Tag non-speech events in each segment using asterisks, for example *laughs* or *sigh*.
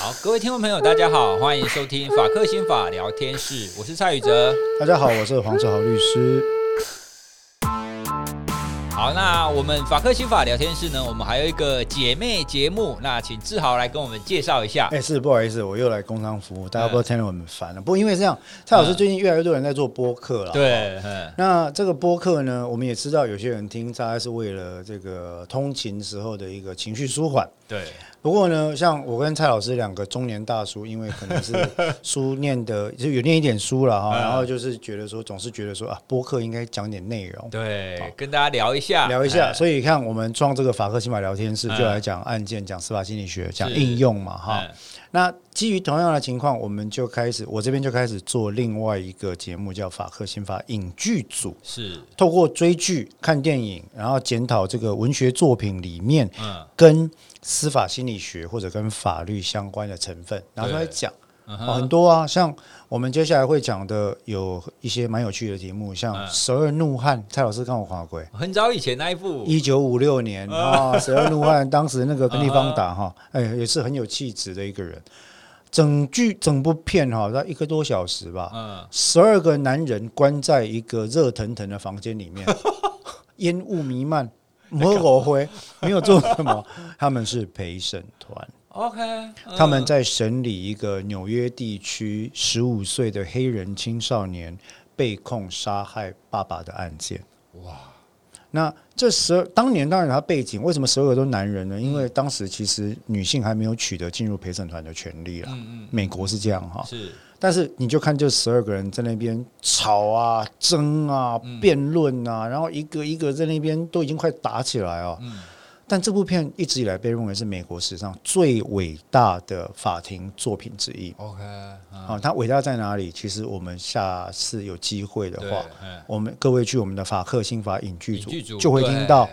好，各位听众朋友，大家好，欢迎收听法克心法聊天室，我是蔡宇哲。大家好，我是黄志豪律师。好，那我们法科心法聊天室呢，我们还有一个姐妹节目，那请志豪来跟我们介绍一下。哎，是不好意思，我又来工商服务，大家不要听得我们烦了。嗯、不过因为这样，蔡老师最近越来越多人在做播客了。对，那这个播客呢，我们也知道有些人听，大概是为了这个通勤时候的一个情绪舒缓。对。不过呢，像我跟蔡老师两个中年大叔，因为可能是书念的就有念一点书了哈，然后就是觉得说，总是觉得说啊，播客应该讲点内容，对，跟大家聊一下，聊一下。所以看我们创这个法克心法聊天室，就来讲案件，讲司法心理学，讲应用嘛哈。那基于同样的情况，我们就开始，我这边就开始做另外一个节目，叫法克心法影剧组，是。透过追剧、看电影，然后检讨这个文学作品里面，嗯，跟。司法心理学或者跟法律相关的成分拿出来讲，很多啊，像我们接下来会讲的有一些蛮有趣的题目，像《十二怒汉》，蔡老师看我划过，很早以前那一部，一九五六年啊，《*laughs* 十二怒汉》当时那个跟地方打哈，哎，也是很有气质的一个人。整剧整部片哈，在一个多小时吧，十二个男人关在一个热腾腾的房间里面，*laughs* 烟雾弥漫。没有会，没有做什么，*laughs* 他们是陪审团。OK，他们在审理一个纽约地区十五岁的黑人青少年被控杀害爸爸的案件。哇，那这十二当年当然他背景为什么十二个都男人呢？因为当时其实女性还没有取得进入陪审团的权利了。嗯嗯，美国是这样哈。是。但是你就看这十二个人在那边吵啊、争啊、辩论啊，然后一个一个在那边都已经快打起来哦。但这部片一直以来被认为是美国史上最伟大的法庭作品之一。OK，啊，它伟大在哪里？其实我们下次有机会的话，我们各位去我们的法克新法影剧组就会听到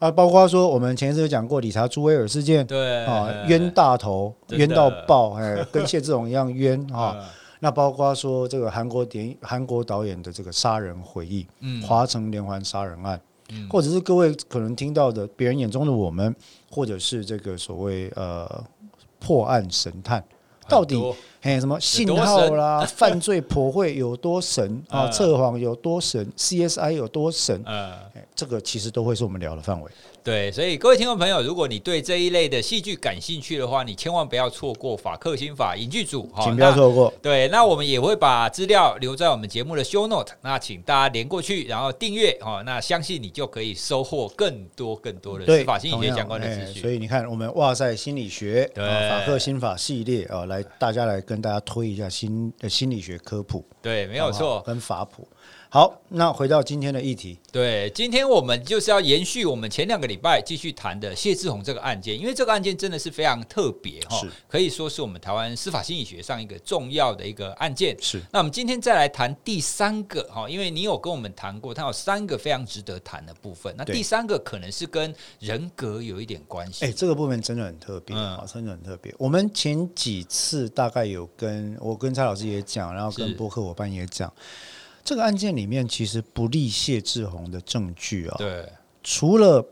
啊，包括说我们前一次有讲过理查朱威尔事件，对。啊，冤大头冤到爆，哎，跟谢志荣一样冤 *laughs* 啊。那包括说这个韩国电影、韩国导演的这个杀人回忆，嗯，华城连环杀人案，嗯，或者是各位可能听到的别人眼中的我们，或者是这个所谓呃破案神探，到底还有什么信号啦，*laughs* 犯罪剖绘有多神啊，测谎有多神，CSI 有多神，呃，这个其实都会是我们聊的范围。对，所以各位听众朋友，如果你对这一类的戏剧感兴趣的话，你千万不要错过法克新法影剧组，请不要错过。对，那我们也会把资料留在我们节目的 show note，那请大家连过去，然后订阅哦，那相信你就可以收获更多更多的司法心理学相关的资讯。所以你看，我们哇塞心理学，对，法克心法系列啊，来大家来跟大家推一下心的心理学科普，对，没有错，跟法普。好，那回到今天的议题。对，今天我们就是要延续我们前两个礼拜继续谈的谢志宏这个案件，因为这个案件真的是非常特别哈，可以说是我们台湾司法心理学上一个重要的一个案件。是，那我们今天再来谈第三个哈，因为你有跟我们谈过，它有三个非常值得谈的部分。那第三个可能是跟人格有一点关系。哎，这个部分真的很特别，嗯，真的很特别。我们前几次大概有跟我跟蔡老师也讲，然后跟播客伙伴也讲。这个案件里面其实不利谢志宏的证据啊，对，除了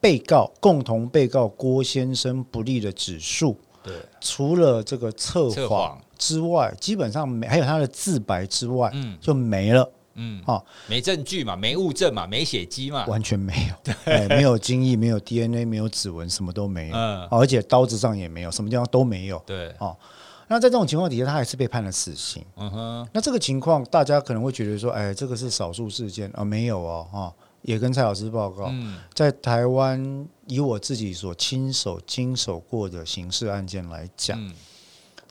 被告共同被告郭先生不利的指数，对，除了这个测谎之外，基本上没还有他的自白之外，嗯，就没了，嗯，啊，没证据嘛，没物证嘛，没血迹嘛，完全没有，对，*laughs* 没有精液，没有 DNA，没有指纹，什么都没有，嗯，而且刀子上也没有，什么地方都没有，对，啊。那在这种情况底下，他还是被判了死刑。嗯哼。那这个情况，大家可能会觉得说，哎，这个是少数事件啊，没有哦，哈，也跟蔡老师报告，嗯、在台湾以我自己所亲手经手过的刑事案件来讲，嗯、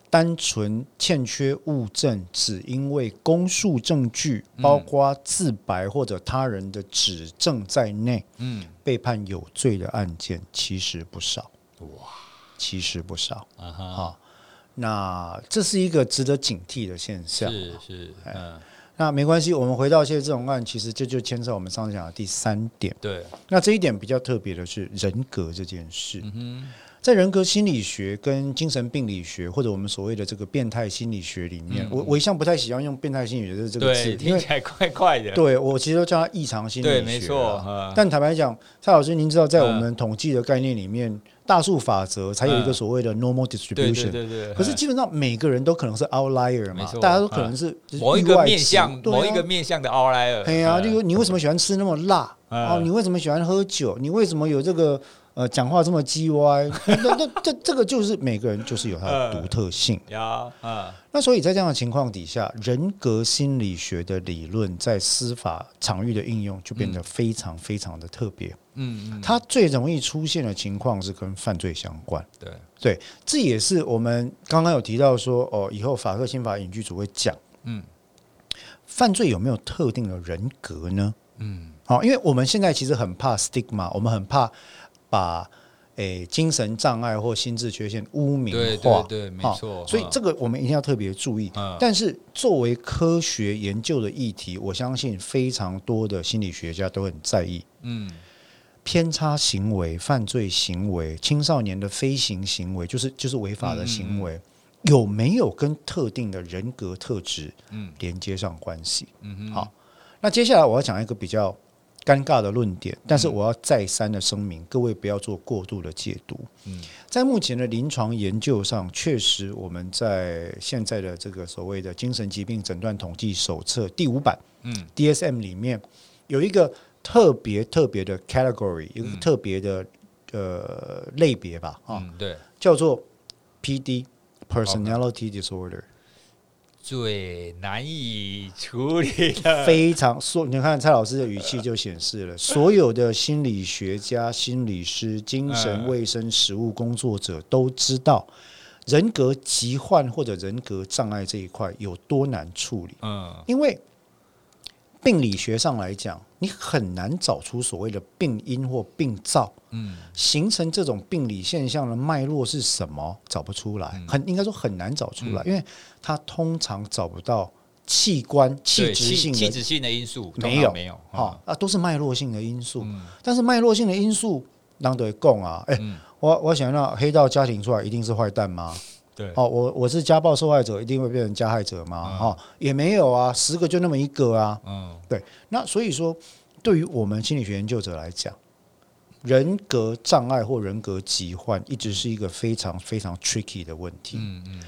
单纯欠缺物证，只因为公诉证据，包括自白或者他人的指证在内，嗯，被判有罪的案件其实不少。哇，其实不少。啊哈。那这是一个值得警惕的现象。是是，嗯，那没关系，我们回到现在这种案，其实这就牵涉我们上次讲的第三点。对，那这一点比较特别的是人格这件事。嗯哼，在人格心理学跟精神病理学，或者我们所谓的这个变态心理学里面，嗯、我我一向不太喜欢用变态心理学这个字，听起来怪怪的。对，我其实都叫它异常心理学。对，没错。但坦白讲，蔡老师，您知道，在我们统计的概念里面，嗯、大数法则才有一个所谓的 normal distribution。对对对。可是基本上每个人都可能是 outlier 嘛，大家都可能是某一个面向，某一个面向的 outlier。对啊，例如你为什么喜欢吃那么辣？哦，你为什么喜欢喝酒？你为什么有这个？呃，讲话这么叽歪，*laughs* 那那这这个就是每个人就是有他的独特性。呀啊，那所以在这样的情况底下，人格心理学的理论在司法场域的应用就变得非常非常的特别。嗯嗯，它最容易出现的情况是跟犯罪相关。对对，这也是我们刚刚有提到说，哦，以后法科新法影剧组会讲，嗯，犯罪有没有特定的人格呢？嗯，好，因为我们现在其实很怕 stigma，我们很怕。把诶、欸、精神障碍或心智缺陷污名化，对对对，没错。所以这个我们一定要特别注意。嗯、但是作为科学研究的议题，我相信非常多的心理学家都很在意。嗯，偏差行为、犯罪行为、青少年的非行行为，就是就是违法的行为，嗯、有没有跟特定的人格特质嗯连接上关系？好。那接下来我要讲一个比较。尴尬的论点，但是我要再三的声明，各位不要做过度的解读。嗯，在目前的临床研究上，确实我们在现在的这个所谓的精神疾病诊断统计手册第五版，嗯，DSM 里面有一个特别特别的 category，一个特别的呃类别吧，啊，对，叫做 PD personality disorder。最难以处理的，非常说，你看蔡老师的语气就显示了，所有的心理学家、心理师、精神卫生实务工作者都知道，人格疾患或者人格障碍这一块有多难处理。嗯，因为病理学上来讲。你很难找出所谓的病因或病灶，嗯，形成这种病理现象的脉络是什么？找不出来，很应该说很难找出来，因为它通常找不到器官器质性的器质性的因素，没有没有啊啊，都是脉络性的因素。但是脉络性的因素，难得共啊，哎，我我想让黑道家庭出来一定是坏蛋吗？对，哦，我我是家暴受害者，一定会变成加害者吗？哈，也没有啊，十个就那么一个啊。嗯，对，那所以说，对于我们心理学研究者来讲，人格障碍或人格疾患一直是一个非常非常 tricky 的问题。嗯嗯。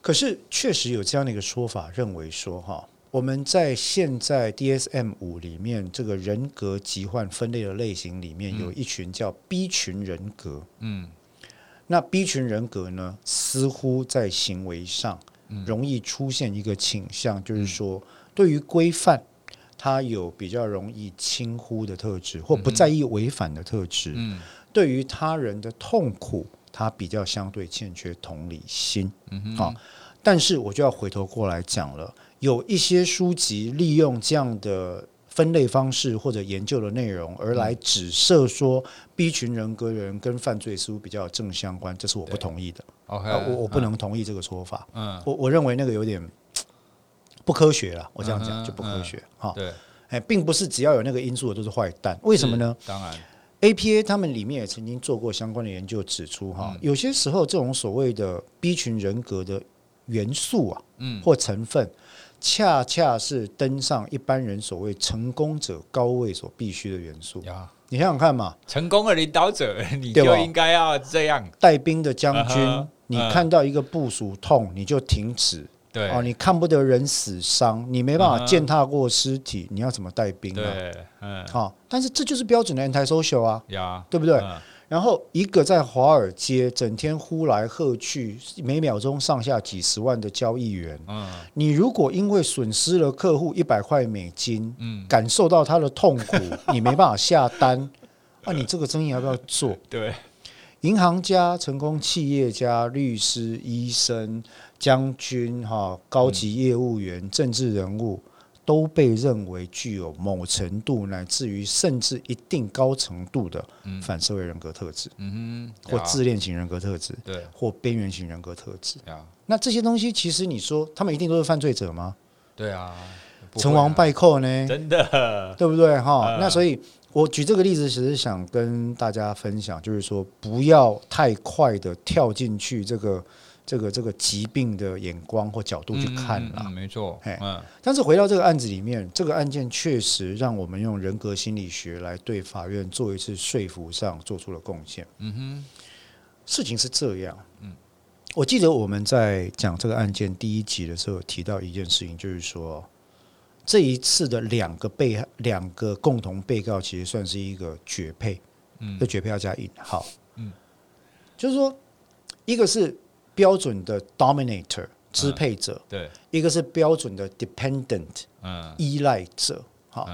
可是确实有这样的一个说法，认为说哈，我们在现在 DSM 五里面这个人格疾患分类的类型里面，有一群叫 B 群人格。嗯。那 B 群人格呢，似乎在行为上容易出现一个倾向，嗯、就是说，对于规范，他有比较容易轻忽的特质，或不在意违反的特质。嗯，对于他人的痛苦，他比较相对欠缺同理心。好，但是我就要回头过来讲了，有一些书籍利用这样的。分类方式或者研究的内容，而来指涉说 B 群人格的人跟犯罪似乎比较正相关，这是我不同意的。OK，我我不能同意这个说法。嗯，我我认为那个有点不科学了。我这样讲就不科学。哈，对，哎，并不是只要有那个因素的都是坏蛋。为什么呢？当然，APA 他们里面也曾经做过相关的研究，指出哈，有些时候这种所谓的 B 群人格的元素啊，嗯，或成分。恰恰是登上一般人所谓成功者高位所必须的元素。你想想看嘛，成功的领导者，你就应该要这样。带兵的将军，你看到一个部署痛，你就停止。对哦，你看不得人死伤，你没办法践踏过尸体，你要怎么带兵呢？对，嗯，好，但是这就是标准的 anti-social 啊，对不对？然后一个在华尔街整天呼来喝去，每秒钟上下几十万的交易员，嗯，你如果因为损失了客户一百块美金，嗯，感受到他的痛苦，*laughs* 你没办法下单，那、啊、你这个生意要不要做？*laughs* 对，银行家、成功企业家、律师、医生、将军、哈高级业务员、嗯、政治人物。都被认为具有某程度乃至于甚至一定高程度的反社会人格特质，嗯哼，或自恋型人格特质，对，或边缘型人格特质，那这些东西其实你说他们一定都是犯罪者吗？对啊，成王败寇呢？真的，对不对？哈，那所以。我举这个例子，只是想跟大家分享，就是说不要太快的跳进去这个这个这个疾病的眼光或角度去看了。嗯，嗯，没错。嗯，但是回到这个案子里面，这个案件确实让我们用人格心理学来对法院做一次说服上做出了贡献。嗯哼，事情是这样。嗯，我记得我们在讲这个案件第一集的时候提到一件事情，就是说。这一次的两个被害两个共同被告，其实算是一个绝配，嗯，这绝配要加引号，嗯，就是说，一个是标准的 dominator 支配者，对，一个是标准的 dependent，嗯，依赖者，好，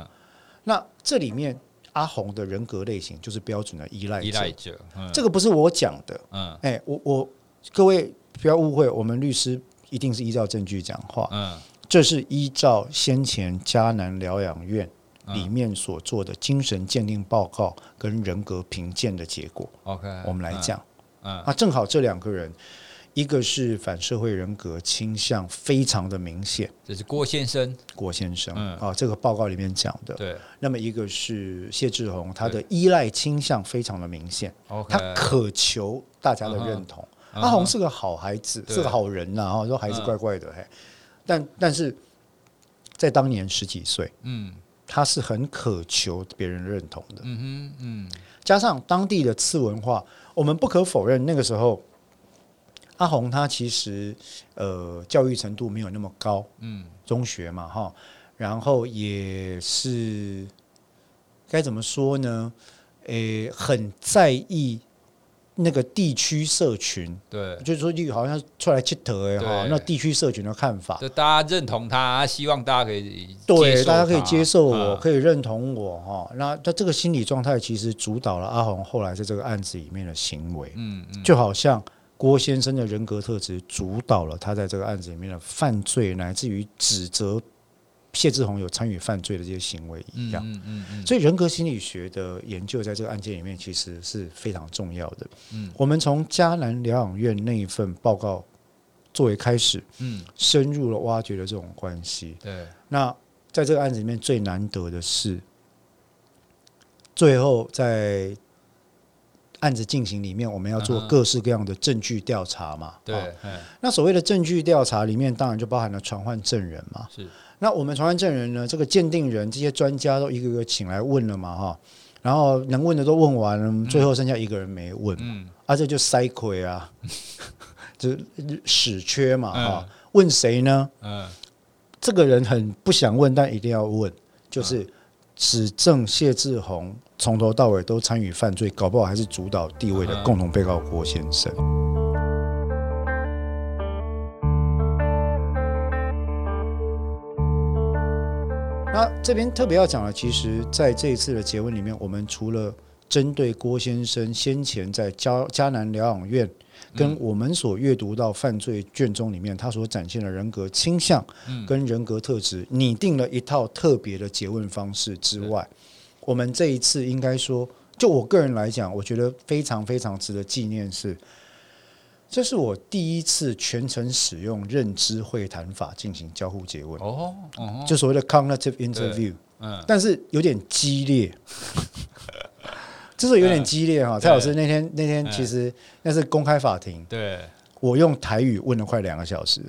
那这里面阿红的人格类型就是标准的依赖者，依赖者，这个不是我讲的，嗯，哎，我我各位不要误会，我们律师一定是依照证据讲话，嗯。这是依照先前迦南疗养院里面所做的精神鉴定报告跟人格评鉴的结果。OK，我们来讲。嗯，啊，正好这两个人，一个是反社会人格倾向非常的明显，这是郭先生。郭先生，嗯啊，这个报告里面讲的。对。那么一个是谢志宏，他的依赖倾向非常的明显。他渴求大家的认同。阿红是个好孩子，是个好人呐。啊，说孩子怪怪的，嘿。但但是，在当年十几岁，嗯，他是很渴求别人认同的，嗯哼，嗯，加上当地的次文化，我们不可否认，那个时候阿红他其实呃教育程度没有那么高，嗯，中学嘛哈，然后也是该怎么说呢？诶，很在意。那个地区社群，对，就是说，你好像出来接头哎哈，那地区社群的看法，就大家认同他，希望大家可以对，大家可以接受我，可以认同我哈。那他这个心理状态其实主导了阿红后来在这个案子里面的行为，嗯嗯，就好像郭先生的人格特质主导了他在这个案子里面的犯罪，乃至于指责。谢志宏有参与犯罪的这些行为一样，嗯嗯嗯，所以人格心理学的研究在这个案件里面其实是非常重要的。嗯，我们从迦南疗养院那一份报告作为开始，嗯，深入了挖掘了这种关系。对，那在这个案子里面最难得的是，最后在案子进行里面，我们要做各式各样的证据调查嘛？对，那所谓的证据调查里面，当然就包含了传唤证人嘛。是。那我们传唤证人呢？这个鉴定人这些专家都一个个请来问了嘛，哈，然后能问的都问完了，最后剩下一个人没问，嗯，啊，这就塞亏啊，*laughs* 就屎缺嘛，哈，问谁呢？嗯，这个人很不想问，但一定要问，就是指证谢志宏从头到尾都参与犯罪，搞不好还是主导地位的共同被告郭先生。那这边特别要讲的，其实在这一次的结问里面，我们除了针对郭先生先前在嘉嘉南疗养院，跟我们所阅读到犯罪卷宗里面他所展现的人格倾向跟人格特质，拟定了一套特别的结问方式之外，我们这一次应该说，就我个人来讲，我觉得非常非常值得纪念是。这是我第一次全程使用认知会谈法进行交互詰问哦，就所谓的 cognitive interview，嗯，但是有点激烈，*laughs* 就是有点激烈哈。蔡老师那天那天其实那是公开法庭，对，我用台语问了快两个小时，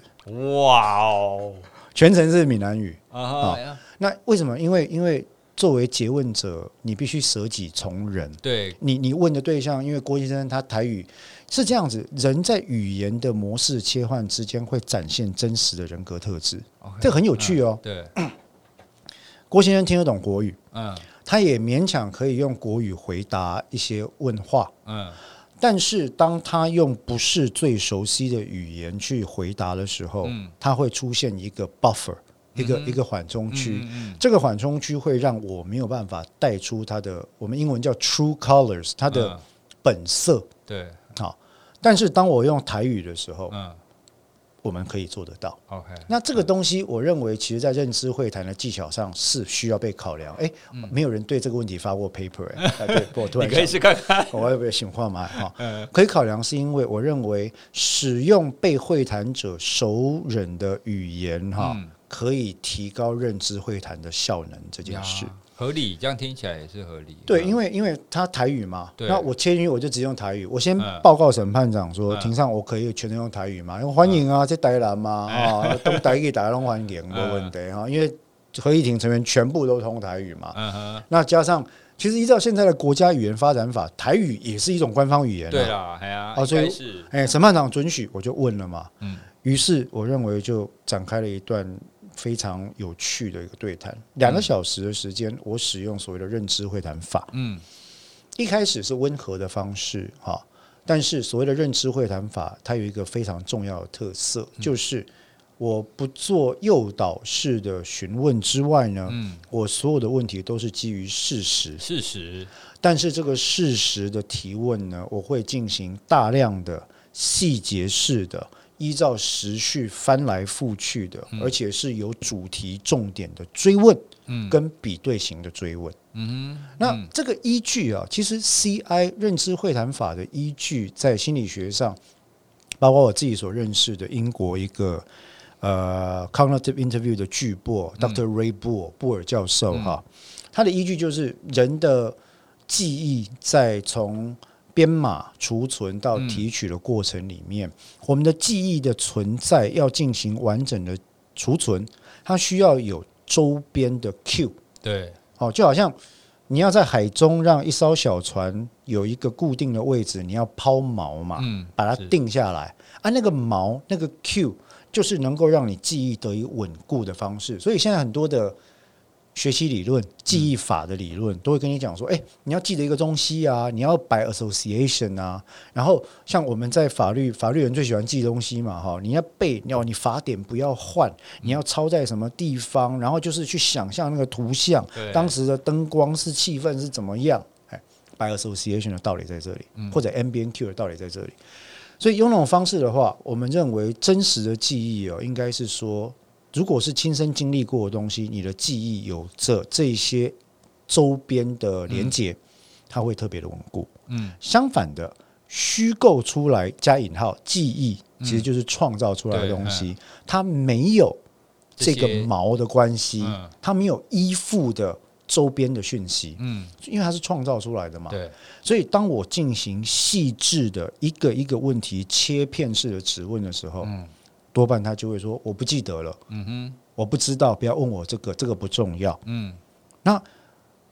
哇哦，全程是闽南语啊。那为什么？因为因为作为詰问者，你必须舍己从人，对。你你问的对象，因为郭先生他台语。是这样子，人在语言的模式切换之间会展现真实的人格特质，Okay, 这个很有趣哦。嗯、对，郭先生听得懂国语，嗯，他也勉强可以用国语回答一些问话，嗯，但是当他用不是最熟悉的语言去回答的时候，嗯，他会出现一个 buffer，一个、嗯、一个缓冲区，嗯嗯、这个缓冲区会让我没有办法带出它的，我们英文叫 true colors，它的本色，嗯、对。好，但是当我用台语的时候，嗯，我们可以做得到。OK，那这个东西，我认为其实在认知会谈的技巧上是需要被考量。哎，没有人对这个问题发过 paper，*laughs* 哎，对，我突然你可以去看看，我要不要醒话嘛？哈，*laughs* 可以考量是因为我认为使用被会谈者熟稔的语言，哈，可以提高认知会谈的效能这件事。合理，这样听起来也是合理。对，因为因为他台语嘛，那我签约我就直接用台语。我先报告审判长说，庭上我可以全程用台语嘛？因为欢迎啊，这台南嘛，啊，都台语大家都欢迎，没问题哈。因为合议庭成员全部都通台语嘛，那加上其实依照现在的国家语言发展法，台语也是一种官方语言。对啊，哎呀，所以哎，审判长准许，我就问了嘛。嗯，于是我认为就展开了一段。非常有趣的一个对谈，两个小时的时间，我使用所谓的认知会谈法。嗯，一开始是温和的方式，哈，但是所谓的认知会谈法，它有一个非常重要的特色，就是我不做诱导式的询问之外呢，嗯，我所有的问题都是基于事实，事实。但是这个事实的提问呢，我会进行大量的细节式的。依照时序翻来覆去的，而且是有主题重点的追问，跟比对型的追问。嗯，那这个依据啊，其实 CI 认知会谈法的依据，在心理学上，包括我自己所认识的英国一个呃 cognitive interview 的巨擘 Dr. Ray 布尔布尔教授哈，他的依据就是人的记忆在从。编码储存到提取的过程里面，嗯、我们的记忆的存在要进行完整的储存，它需要有周边的 cue。对，哦，就好像你要在海中让一艘小船有一个固定的位置，你要抛锚嘛，嗯，把它定下来。啊，那个锚，那个 cue 就是能够让你记忆得以稳固的方式。所以现在很多的。学习理论、记忆法的理论、嗯、都会跟你讲说：“哎、欸，你要记得一个东西啊，你要摆 association 啊。然后像我们在法律，法律人最喜欢记东西嘛，哈，你要背，要你法典不要换，你要抄在什么地方，然后就是去想象那个图像，当时的灯光是气氛是怎么样。哎，摆 association 的道理在这里，嗯、或者 MBNQ 的道理在这里。所以用那种方式的话，我们认为真实的记忆哦，应该是说。”如果是亲身经历过的东西，你的记忆有着这些周边的连接，嗯、它会特别的稳固。嗯，相反的，虚构出来加引号记忆，其实就是创造出来的东西，嗯、它没有这个毛的关系，嗯、它没有依附的周边的讯息。嗯，因为它是创造出来的嘛。对，所以当我进行细致的一个一个问题切片式的质问的时候，嗯。多半他就会说我不记得了，嗯哼，我不知道，不要问我这个，这个不重要，嗯。那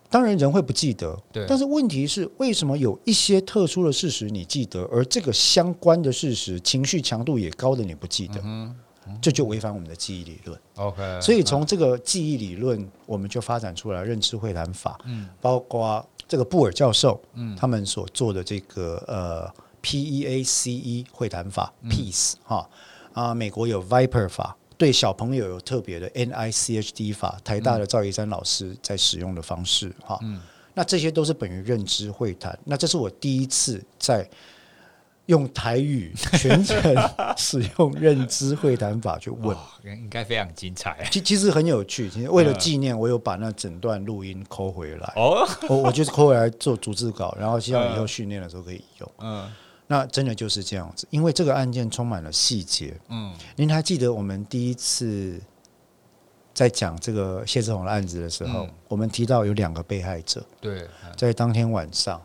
当然人会不记得，对。但是问题是，为什么有一些特殊的事实你记得，而这个相关的事实情绪强度也高的你不记得？嗯，这就违反我们的记忆理论。OK，所以从这个记忆理论，我们就发展出来认知会谈法，嗯，包括这个布尔教授，嗯，他们所做的这个呃 PEACE 会谈法，Peace 哈。啊，美国有 Viper 法，对小朋友有特别的 NICHD 法，台大的赵一山老师在使用的方式哈。嗯，那这些都是本于认知会谈。那这是我第一次在用台语全程使用认知会谈法去问，*laughs* 应该非常精彩。其其实很有趣，其实为了纪念，我有把那整段录音抠回来。哦，我我就是抠回来做逐字稿，然后希望以后训练的时候可以用。嗯。那真的就是这样子，因为这个案件充满了细节。嗯，您还记得我们第一次在讲这个谢志宏的案子的时候，嗯、我们提到有两个被害者。对，在当天晚上。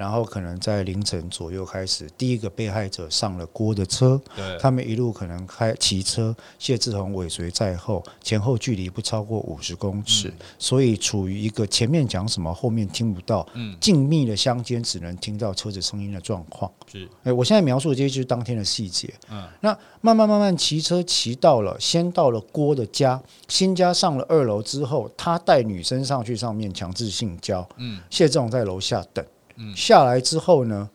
然后可能在凌晨左右开始，第一个被害者上了郭的车，对他们一路可能开骑车，谢志宏尾随在后，前后距离不超过五十公尺，嗯、所以处于一个前面讲什么后面听不到，嗯，静谧的乡间只能听到车子声音的状况。是，哎，我现在描述的这些就是当天的细节。嗯，那慢慢慢慢骑车骑到了，先到了郭的家，新家上了二楼之后，他带女生上去上面强制性交，嗯，谢志宏在楼下等。下来之后呢，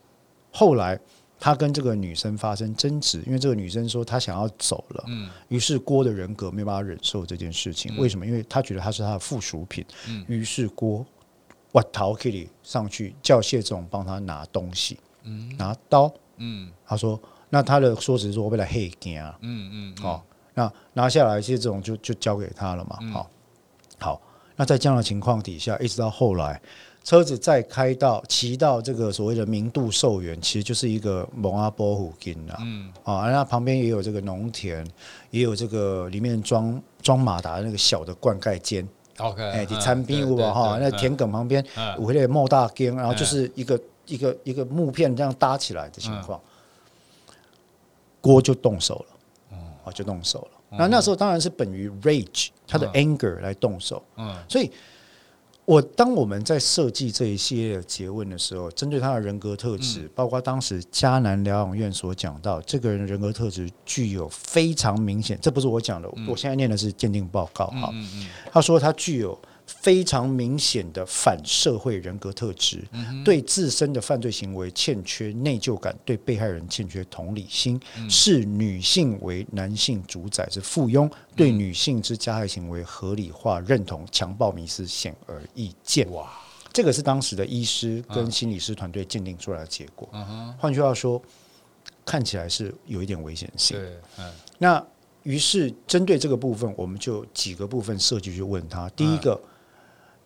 后来他跟这个女生发生争执，因为这个女生说她想要走了，嗯，于是郭的人格没办法忍受这件事情。为什么？因为他觉得他是他的附属品。嗯，于是郭我逃 Kitty 上去叫谢总帮他拿东西，嗯，拿刀，嗯，他说那他的说辞是我为了黑惊，嗯嗯，好，那拿下来谢总就就交给他了嘛，好，好，那在这样的情况底下，一直到后来。车子再开到骑到这个所谓的明度寿园，其实就是一个蒙阿波附近啊，嗯，啊，那旁边也有这个农田，也有这个里面装装马达的那个小的灌溉间，OK，哎，你餐边有无哈？那田埂旁边有那个木大根，然后就是一个一个一个木片这样搭起来的情况，锅就动手了，哦，就动手了。那那时候当然是本于 rage，他的 anger 来动手，嗯，所以。我当我们在设计这一系列的诘问的时候，针对他的人格特质，嗯、包括当时迦南疗养院所讲到，这个人人格特质具有非常明显，这不是我讲的，嗯、我现在念的是鉴定报告哈。他说他具有。非常明显的反社会人格特质，嗯、对自身的犯罪行为欠缺内疚感，对被害人欠缺同理心，视、嗯、女性为男性主宰之附庸，嗯、对女性之加害行为合理化认同，强暴迷思显而易见。哇，这个是当时的医师跟心理师团队鉴定出来的结果。换句话说，看起来是有一点危险性。对，嗯，那于是针对这个部分，我们就几个部分设计去问他。第一个。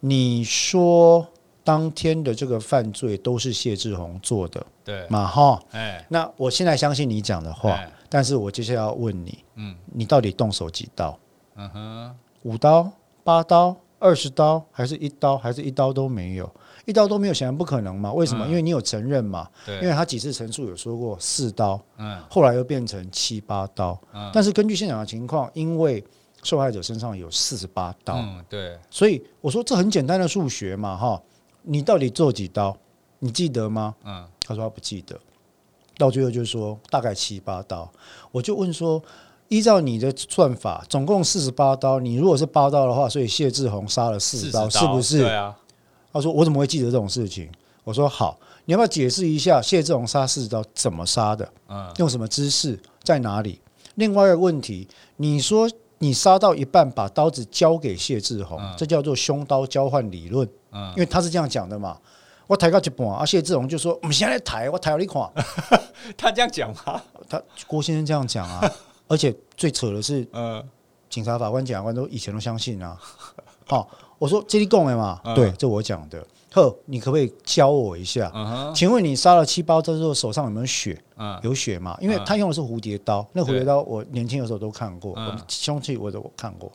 嗯你说当天的这个犯罪都是谢志宏做的，对嘛？哈，哎，那我现在相信你讲的话，哎、但是我接下来要问你，嗯，你到底动手几刀？嗯哼，五刀、八刀、二十刀，还是一刀，还是一刀都没有？一刀都没有，显然不可能嘛？为什么？嗯、因为你有承认嘛？对，因为他几次陈述有说过四刀，嗯，后来又变成七八刀，嗯，但是根据现场的情况，因为受害者身上有四十八刀，嗯，对，所以我说这很简单的数学嘛，哈，你到底做几刀？你记得吗？嗯，他说他不记得，到最后就是说大概七八刀，我就问说，依照你的算法，总共四十八刀，你如果是八刀的话，所以谢志宏杀了四十刀，是不是？对啊，他说我怎么会记得这种事情？我说好，你要不要解释一下谢志宏杀四十刀怎么杀的？嗯，用什么姿势，在哪里？另外一个问题，你说。你杀到一半，把刀子交给谢志宏，嗯、这叫做凶刀交换理论。嗯，因为他是这样讲的嘛。我抬到一半，啊，谢志宏就说：“我们现在抬，我抬了一块。*laughs* ”他这样讲吗？他郭先生这样讲啊。*laughs* 而且最扯的是，嗯，警察、法官、检察官都以前都相信啊。好，我说这里讲的嘛，嗯、对，这我讲的。呵，你可不可以教我一下？请问你杀了七包之后手上有没有血？嗯、有血吗？因为他用的是蝴蝶刀，嗯、那蝴蝶刀我年轻的时候都看过，对凶器我都看过。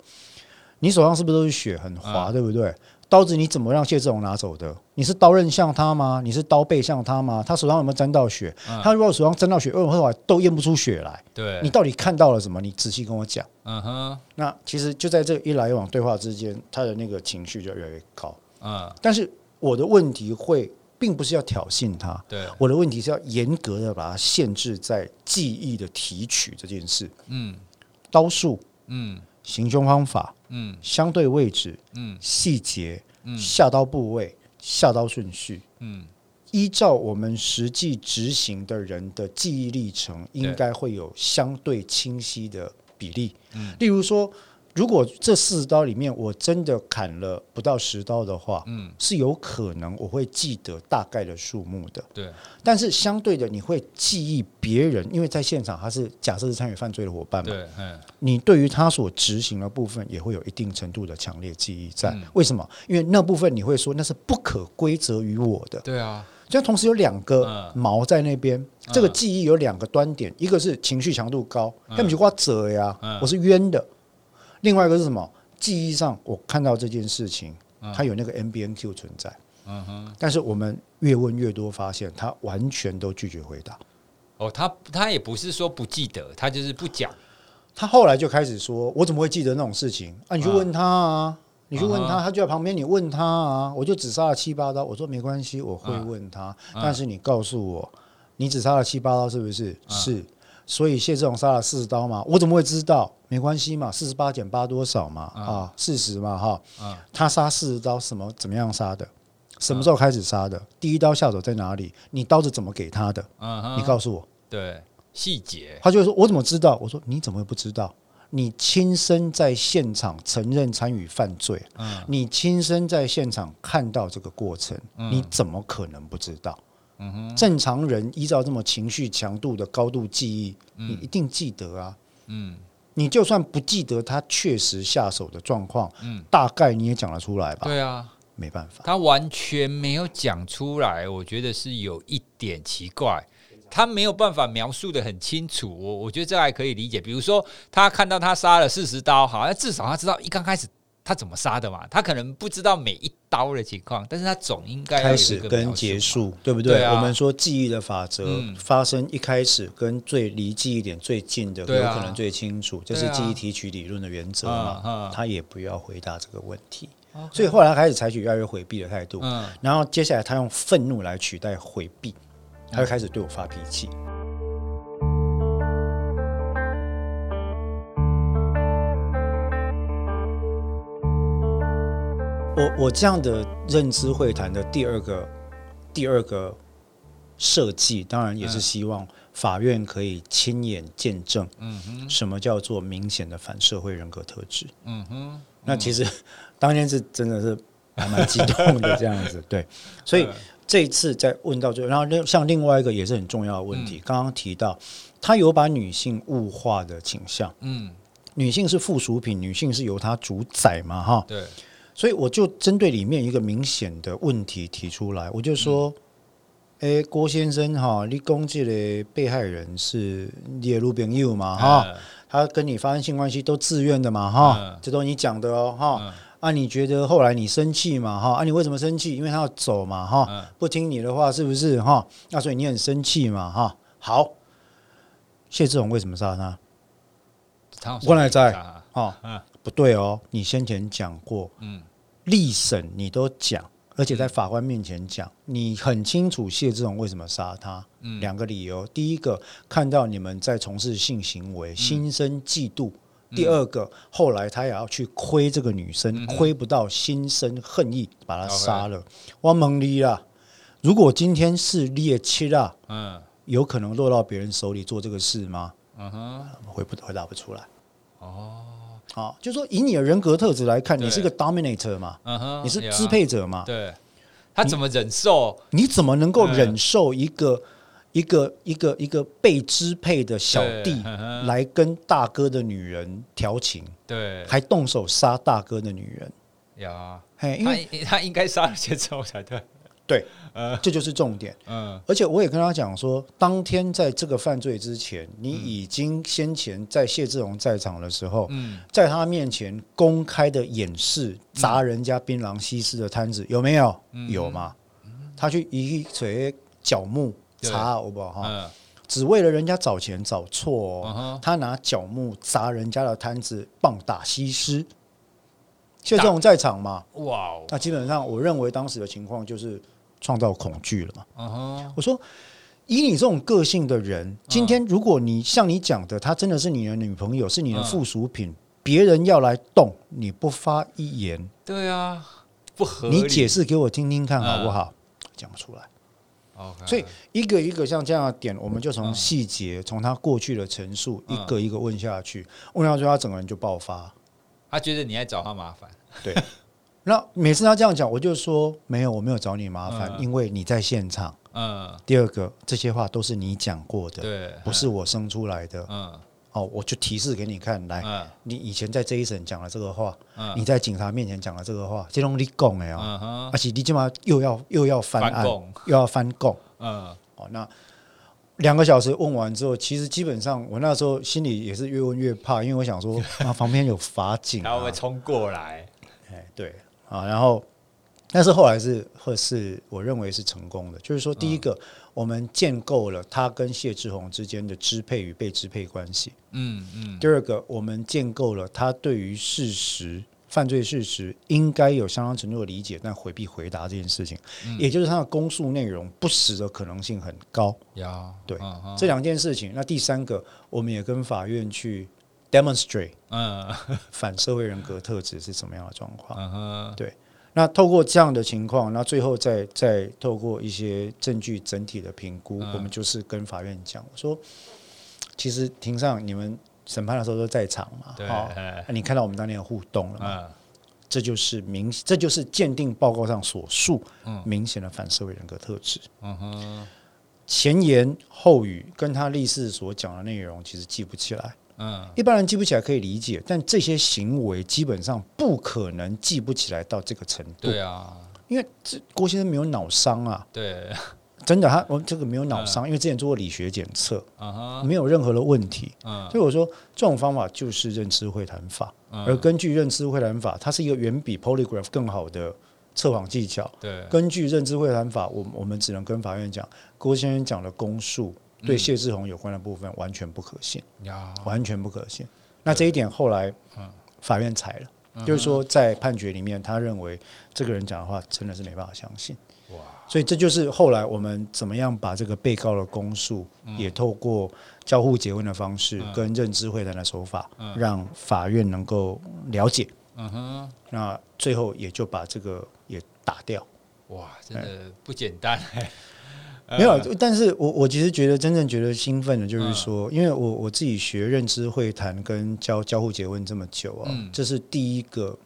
你手上是不是都是血，很滑，嗯、对不对？刀子你怎么让谢志荣拿走的？你是刀刃向他吗？你是刀背向他吗？他手上有没有沾到血？嗯、他如果手上沾到血，为什么都验不出血来？对，你到底看到了什么？你仔细跟我讲。嗯哼，那其实就在这一来一往对话之间，他的那个情绪就越来越高。嗯，但是。我的问题会，并不是要挑衅他，对，我的问题是要严格的把它限制在记忆的提取这件事。嗯，刀术，嗯，行凶方法，嗯，相对位置，嗯，细节，嗯，下刀部位，下刀顺序，嗯，依照我们实际执行的人的记忆历程，应该会有相对清晰的比例。嗯，例如说。如果这四十刀里面我真的砍了不到十刀的话，嗯，是有可能我会记得大概的数目的。对，但是相对的，你会记忆别人，因为在现场他是假设是参与犯罪的伙伴嘛。对，你对于他所执行的部分也会有一定程度的强烈记忆在。嗯、为什么？因为那部分你会说那是不可归责于我的。对啊，就同时有两个矛在那边，嗯、这个记忆有两个端点，一个是情绪强度高，那你就我折呀，嗯、我是冤的。另外一个是什么？记忆上我看到这件事情，它有那个 MBNQ 存在。嗯哼。但是我们越问越多，发现他完全都拒绝回答。哦，他他也不是说不记得，他就是不讲。他后来就开始说：“我怎么会记得那种事情？啊，你去问他啊，你去问他，他就在旁边，你问他啊。我就只杀了七八刀。我说没关系，我会问他。但是你告诉我，你只杀了七八刀，是不是？是。所以谢志勇杀了四十刀嘛？我怎么会知道？没关系嘛，四十八减八多少嘛？啊，四十嘛，哈。他杀四十刀，什么怎么样杀的？什么时候开始杀的？第一刀下手在哪里？你刀子怎么给他的？你告诉我。对，细节。他就说：“我怎么知道？”我说：“你怎么会不知道？你亲身在现场承认参与犯罪，你亲身在现场看到这个过程，你怎么可能不知道？”嗯哼，正常人依照这么情绪强度的高度记忆，嗯、你一定记得啊。嗯，你就算不记得他确实下手的状况，嗯，大概你也讲得出来吧？对啊，没办法，他完全没有讲出来，我觉得是有一点奇怪。他没有办法描述的很清楚，我我觉得这还可以理解。比如说，他看到他杀了四十刀，好，那至少他知道一刚开始他怎么杀的嘛？他可能不知道每一刀的情况，但是他总应该开始跟结束，对不对？我们说记忆的法则，嗯、发生一开始跟最离记忆点最近的，有可能最清楚，这、啊、是记忆提取理论的原则嘛？啊、他也不要回答这个问题，啊、所以后来开始采取越来越回避的态度，嗯、然后接下来他用愤怒来取代回避，他就开始对我发脾气。我我这样的认知会谈的第二个第二个设计，当然也是希望法院可以亲眼见证，嗯哼，什么叫做明显的反社会人格特质，嗯哼。那其实当天是真的是还蛮激动的这样子，*laughs* 对。所以这一次再问到最后，然后像另外一个也是很重要的问题，刚刚提到他有把女性物化的倾向，嗯，女性是附属品，女性是由他主宰嘛，哈，对。所以我就针对里面一个明显的问题提出来，我就说：“哎、嗯，郭先生哈，你攻击的被害人是你的女朋友嘛？哈、嗯，他跟你发生性关系都自愿的嘛？哈、嗯，这都你讲的哦，哈、嗯。啊，你觉得后来你生气嘛？哈，啊，你为什么生气？因为他要走嘛？哈、嗯，不听你的话是不是？哈，那所以你很生气嘛？哈，好，谢志宏为什么杀他？我来在哈。嗯不对哦，你先前讲过，嗯，立审你都讲，而且在法官面前讲，你很清楚谢志宏为什么杀他，嗯，两个理由，第一个看到你们在从事性行为，心生嫉妒；第二个，后来他也要去亏这个女生，亏不到，心生恨意，把他杀了。我蒙你啦，如果今天是猎七啦，嗯，有可能落到别人手里做这个事吗？嗯哼，回不回答不出来。哦。啊，就说以你的人格特质来看，你是个 dominator 嘛，你是支配者嘛？对，他怎么忍受？你怎么能够忍受一个一个一个一个被支配的小弟来跟大哥的女人调情？对，还动手杀大哥的女人？呀，嘿，因为他应该杀了先之后才对。对，呃，*laughs* 这就是重点。*laughs* 嗯，而且我也跟他讲说，当天在这个犯罪之前，你已经先前在谢志荣在场的时候，嗯，在他面前公开的演示砸人家槟榔西施的摊子有没有？有吗？他去一锤角木查好不好？哈，只为了人家找钱找错哦，他拿角木砸人家的摊子，棒打西施。谢志荣在场嘛？哇哦，那基本上我认为当时的情况就是。创造恐惧了嘛？Uh huh. 我说，以你这种个性的人，今天如果你像你讲的，她真的是你的女朋友，是你的附属品，别、uh. 人要来动，你不发一言，对啊，不合理。你解释给我听听看好不好？讲、uh. 不出来。所以一个一个像这样的点，我们就从细节，从他过去的陈述，一个一个问下去，问下去，他整个人就爆发，他觉得你在找他麻烦，对。*laughs* 那每次他这样讲，我就说没有，我没有找你麻烦，因为你在现场。嗯。第二个，这些话都是你讲过的，对，不是我生出来的。嗯。哦，我就提示给你看，来，你以前在这一审讲了这个话，你在警察面前讲了这个话，这种你讲的哦，而且你今晚又要又要翻案，又要翻供。嗯。哦，那两个小时问完之后，其实基本上我那时候心里也是越问越怕，因为我想说啊，*laughs* 旁边有法警，他会冲过来？哎，对。啊，然后，但是后来是或是我认为是成功的，就是说，第一个，嗯、我们建构了他跟谢志宏之间的支配与被支配关系。嗯嗯。嗯第二个，我们建构了他对于事实、犯罪事实应该有相当程度的理解，但回避回答这件事情，嗯、也就是他的公诉内容不实的可能性很高。呀，对，嗯嗯、这两件事情。那第三个，我们也跟法院去。demonstrate，嗯，*laughs* 反社会人格特质是什么样的状况？嗯哼，对。那透过这样的情况，那最后再再透过一些证据整体的评估，嗯、我们就是跟法院讲，我说，其实庭上你们审判的时候都在场嘛，对，哦、你看到我们当年的互动了吗？嗯、这就是明，这就是鉴定报告上所述，明显的反社会人格特质。嗯哼，前言后语跟他历史所讲的内容，其实记不起来。嗯，一般人记不起来可以理解，但这些行为基本上不可能记不起来到这个程度。对啊，因为这郭先生没有脑伤啊。对，真的，他我这个没有脑伤，嗯、因为之前做过理学检测，嗯、没有任何的问题。嗯、所以我说这种方法就是认知会谈法，嗯、而根据认知会谈法，它是一个远比 polygraph 更好的测谎技巧。对，根据认知会谈法，我我们只能跟法院讲，郭先生讲的供述对谢志宏有关的部分完全不可信，嗯、完全不可信。那这一点后来法院裁了，嗯、就是说在判决里面，他认为这个人讲的话真的是没办法相信。所以这就是后来我们怎么样把这个被告的供述，也透过交互结问的方式跟认知会谈的手法，让法院能够了解。嗯哼，那最后也就把这个也打掉。哇，真的不简单。没有，但是我我其实觉得真正觉得兴奋的就是说，因为我我自己学认知会谈跟交交互詰问这么久啊，这是第一个。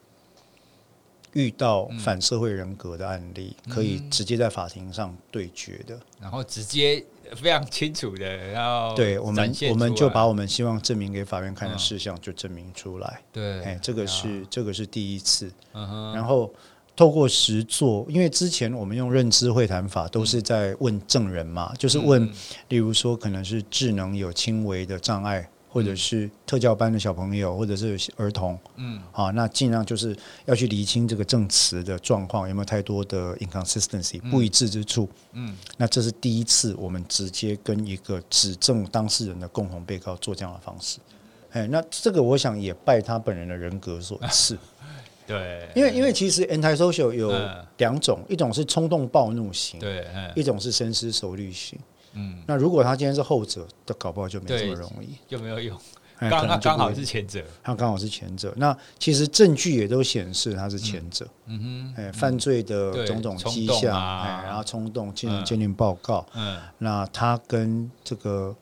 遇到反社会人格的案例，嗯、可以直接在法庭上对决的，然后直接非常清楚的，然后对我们，我们就把我们希望证明给法院看的事项就证明出来。对，哎，这个是这个是第一次。嗯、然后透过实作，因为之前我们用认知会谈法都是在问证人嘛，嗯、就是问，例如说可能是智能有轻微的障碍。或者是特教班的小朋友，或者是儿童，嗯，好，那尽量就是要去厘清这个证词的状况有没有太多的 inconsistency 不一致之处，嗯，那这是第一次我们直接跟一个指证当事人的共同被告做这样的方式，哎，那这个我想也拜他本人的人格所赐，*laughs* 对，因为因为其实 antisocial 有两种，一种是冲动暴怒型，对，一种是深思熟虑型。嗯，那如果他今天是后者，那搞不好就没这么容易，就没有用。刚刚刚好是前者，他刚好是前者。那其实证据也都显示他是前者。嗯哼，哎，犯罪的种种迹象，哎，然后冲动进行鉴定报告。嗯，那他跟这个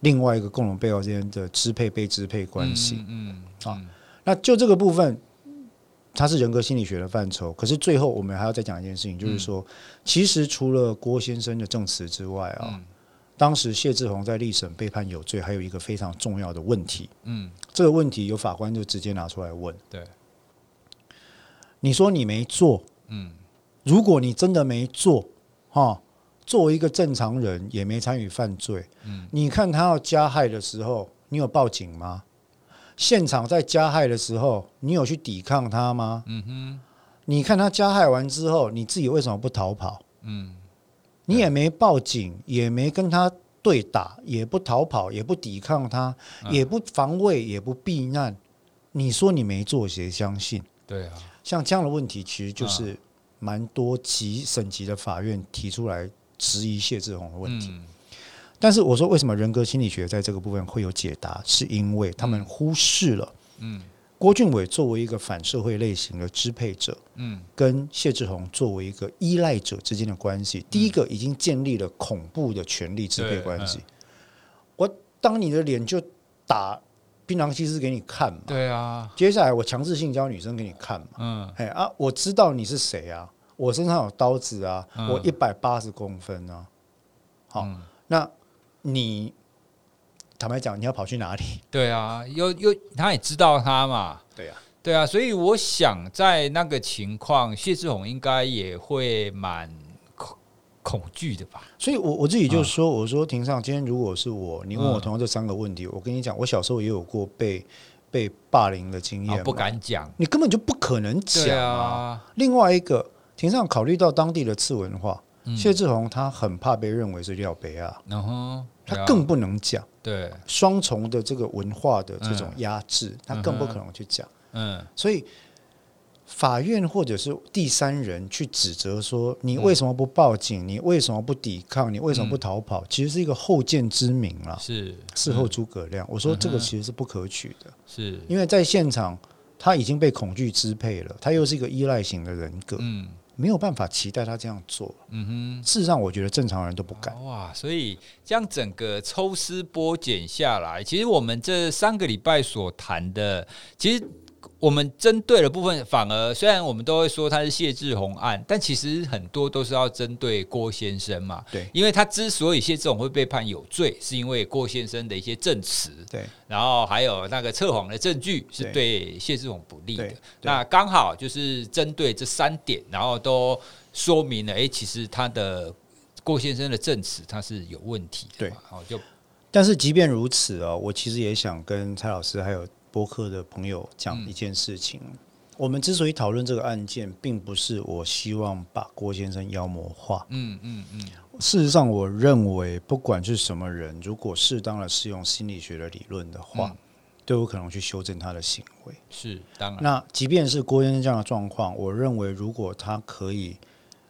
另外一个共同被告之间的支配被支配关系，嗯，啊，那就这个部分，他是人格心理学的范畴。可是最后我们还要再讲一件事情，就是说，其实除了郭先生的证词之外啊。当时谢志宏在立审被判有罪，还有一个非常重要的问题。嗯，这个问题有法官就直接拿出来问。对，你说你没做，嗯，如果你真的没做，哈，作为一个正常人也没参与犯罪，嗯，你看他要加害的时候，你有报警吗？现场在加害的时候，你有去抵抗他吗？嗯哼，你看他加害完之后，你自己为什么不逃跑？嗯。你也没报警，也没跟他对打，也不逃跑，也不抵抗他，也不防卫，也不避难。你说你没做，谁相信？对啊，像这样的问题，其实就是蛮多级省级的法院提出来质疑谢志宏的问题。嗯、但是我说，为什么人格心理学在这个部分会有解答？是因为他们忽视了，嗯。郭俊伟作为一个反社会类型的支配者，嗯，跟谢志宏作为一个依赖者之间的关系，嗯、第一个已经建立了恐怖的权力支配关系。嗯、我当你的脸就打槟榔西施给你看嘛，对啊，接下来我强制性交女生给你看嘛，嗯，哎啊，我知道你是谁啊，我身上有刀子啊，嗯、我一百八十公分啊，好，嗯、那你。坦白讲，你要跑去哪里？对啊，又又他也知道他嘛。对啊，对啊，所以我想在那个情况，谢志宏应该也会蛮恐恐惧的吧。所以我我自己就说，我说庭上今天如果是我，你问我同样这三个问题，我跟你讲，我小时候也有过被被霸凌的经验，不敢讲，你根本就不可能讲啊。另外一个，庭上考虑到当地的次文化，谢志宏他很怕被认为是廖北亚，然后他更不能讲。对双重的这个文化的这种压制，嗯、他更不可能去讲。嗯，所以法院或者是第三人去指责说，你为什么不报警？你为什么不抵抗？你为什么不逃跑？嗯、其实是一个后见之明啊。是事后诸葛亮。嗯、我说这个其实是不可取的。是因为在现场他已经被恐惧支配了，他又是一个依赖型的人格。嗯。没有办法期待他这样做。嗯哼，事实上，我觉得正常人都不敢。哇，所以这样整个抽丝剥茧下来，其实我们这三个礼拜所谈的，其实。我们针对的部分，反而虽然我们都会说他是谢志宏案，但其实很多都是要针对郭先生嘛。对，因为他之所以谢志宏会被判有罪，是因为郭先生的一些证词。对，然后还有那个测谎的证据是对谢志宏不利的。那刚好就是针对这三点，然后都说明了，哎，其实他的郭先生的证词他是有问题的。对，好就，但是即便如此哦，我其实也想跟蔡老师还有播客的朋友讲一件事情。嗯我们之所以讨论这个案件，并不是我希望把郭先生妖魔化。嗯嗯嗯。事实上，我认为不管是什么人，如果适当的适用心理学的理论的话，嗯、都有可能去修正他的行为。是，当然。那即便是郭先生这样的状况，我认为如果他可以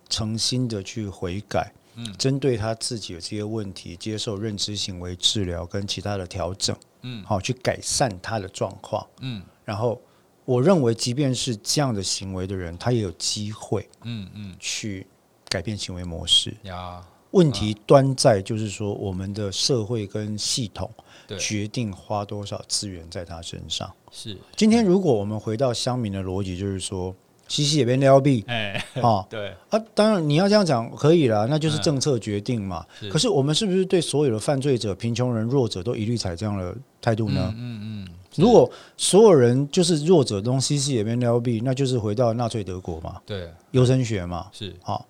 诚心的去悔改，嗯，针对他自己的这些问题，接受认知行为治疗跟其他的调整，嗯，好，去改善他的状况，嗯，然后。我认为，即便是这样的行为的人，他也有机会，嗯嗯，去改变行为模式。呀，问题端在就是说，我们的社会跟系统决定花多少资源在他身上。是，今天如果我们回到乡民的逻辑，就是说，西西也变撩币，哎，啊，*laughs* 对啊，当然你要这样讲可以了，那就是政策决定嘛。可是我们是不是对所有的犯罪者、贫穷人、弱者都一律采这样的态度呢？嗯嗯。如果所有人就是弱者东西西也变 LB，那就是回到纳粹德国嘛？对，优生学嘛？是好。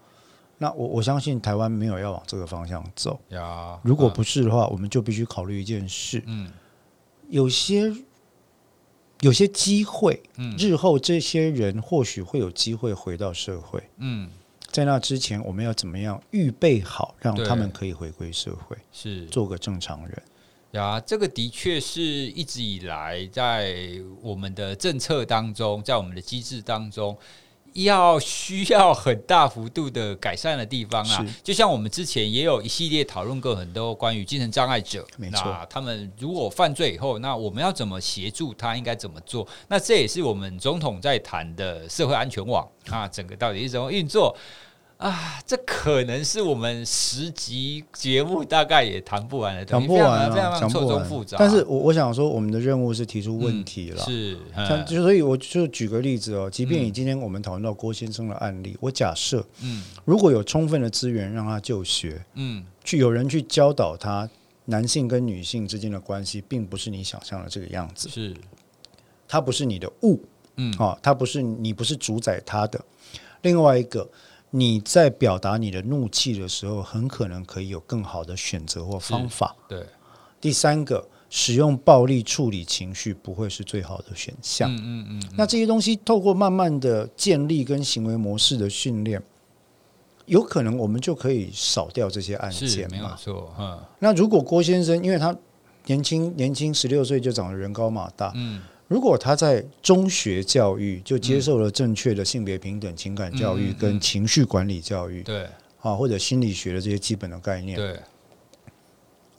那我我相信台湾没有要往这个方向走呀。如果不是的话，我们就必须考虑一件事。嗯，有些有些机会，日后这些人或许会有机会回到社会。嗯，在那之前，我们要怎么样预备好，让他们可以回归社会，是做个正常人。呀，这个的确是一直以来在我们的政策当中，在我们的机制当中，要需要很大幅度的改善的地方啊。就像我们之前也有一系列讨论过很多关于精神障碍者，没错，他们如果犯罪以后，那我们要怎么协助他，应该怎么做？那这也是我们总统在谈的社会安全网啊，整个到底是怎么运作？啊，这可能是我们十集节目大概也谈不完的，谈不完非常错综复杂。但是我我想说，我们的任务是提出问题了，嗯、是，像就所以我就举个例子哦，即便以今天我们讨论到郭先生的案例，嗯、我假设，嗯，如果有充分的资源让他就学，嗯，去有人去教导他，男性跟女性之间的关系，并不是你想象的这个样子，是，他不是你的物，嗯，啊，他不是你不是主宰他的，另外一个。你在表达你的怒气的时候，很可能可以有更好的选择或方法。对，第三个，使用暴力处理情绪不会是最好的选项。嗯嗯嗯。那这些东西透过慢慢的建立跟行为模式的训练，有可能我们就可以少掉这些案件嘛。没有错。嗯。那如果郭先生，因为他年轻年轻十六岁就长得人高马大，嗯。如果他在中学教育就接受了正确的性别平等、情感教育跟情绪管理教育，对，啊，或者心理学的这些基本的概念，对，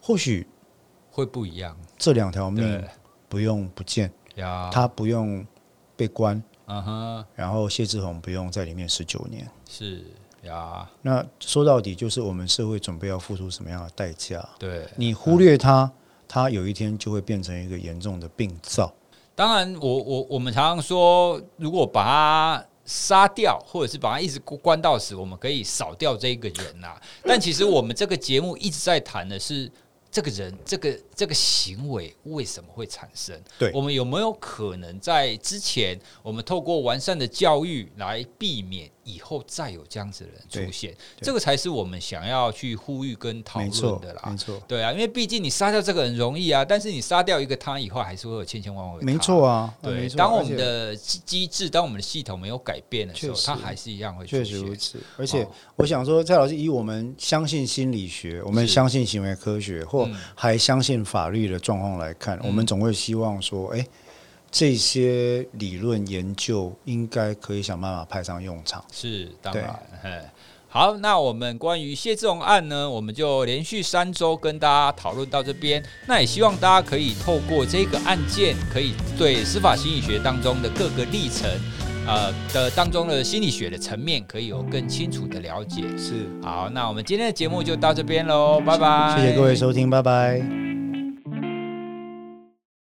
或许会不一样。这两条命不用不见，他不用被关，嗯哼，然后谢志宏不用在里面十九年，是呀。那说到底，就是我们社会准备要付出什么样的代价？对，你忽略他，他有一天就会变成一个严重的病灶。当然我，我我我们常常说，如果把他杀掉，或者是把他一直关到死，我们可以少掉这一个人呐、啊。但其实我们这个节目一直在谈的是这个人，这个这个行为为什么会产生？对，我们有没有可能在之前，我们透过完善的教育来避免？以后再有这样子的人出现，这个才是我们想要去呼吁跟讨论的啦。没错，对啊，因为毕竟你杀掉这个人容易啊，但是你杀掉一个他以后，还是会有千千万万个。没错啊，对。当我们的机制，当我们的系统没有改变的时候，他还是一样会出现。确实如此。而且，我想说，蔡老师，以我们相信心理学，我们相信行为科学，或还相信法律的状况来看，我们总会希望说，哎。这些理论研究应该可以想办法派上用场。是，当然。好，那我们关于谢志宏案呢，我们就连续三周跟大家讨论到这边。那也希望大家可以透过这个案件，可以对司法心理学当中的各个历程，呃的当中的心理学的层面，可以有更清楚的了解。是。好，那我们今天的节目就到这边喽，拜拜。谢谢各位收听，拜拜。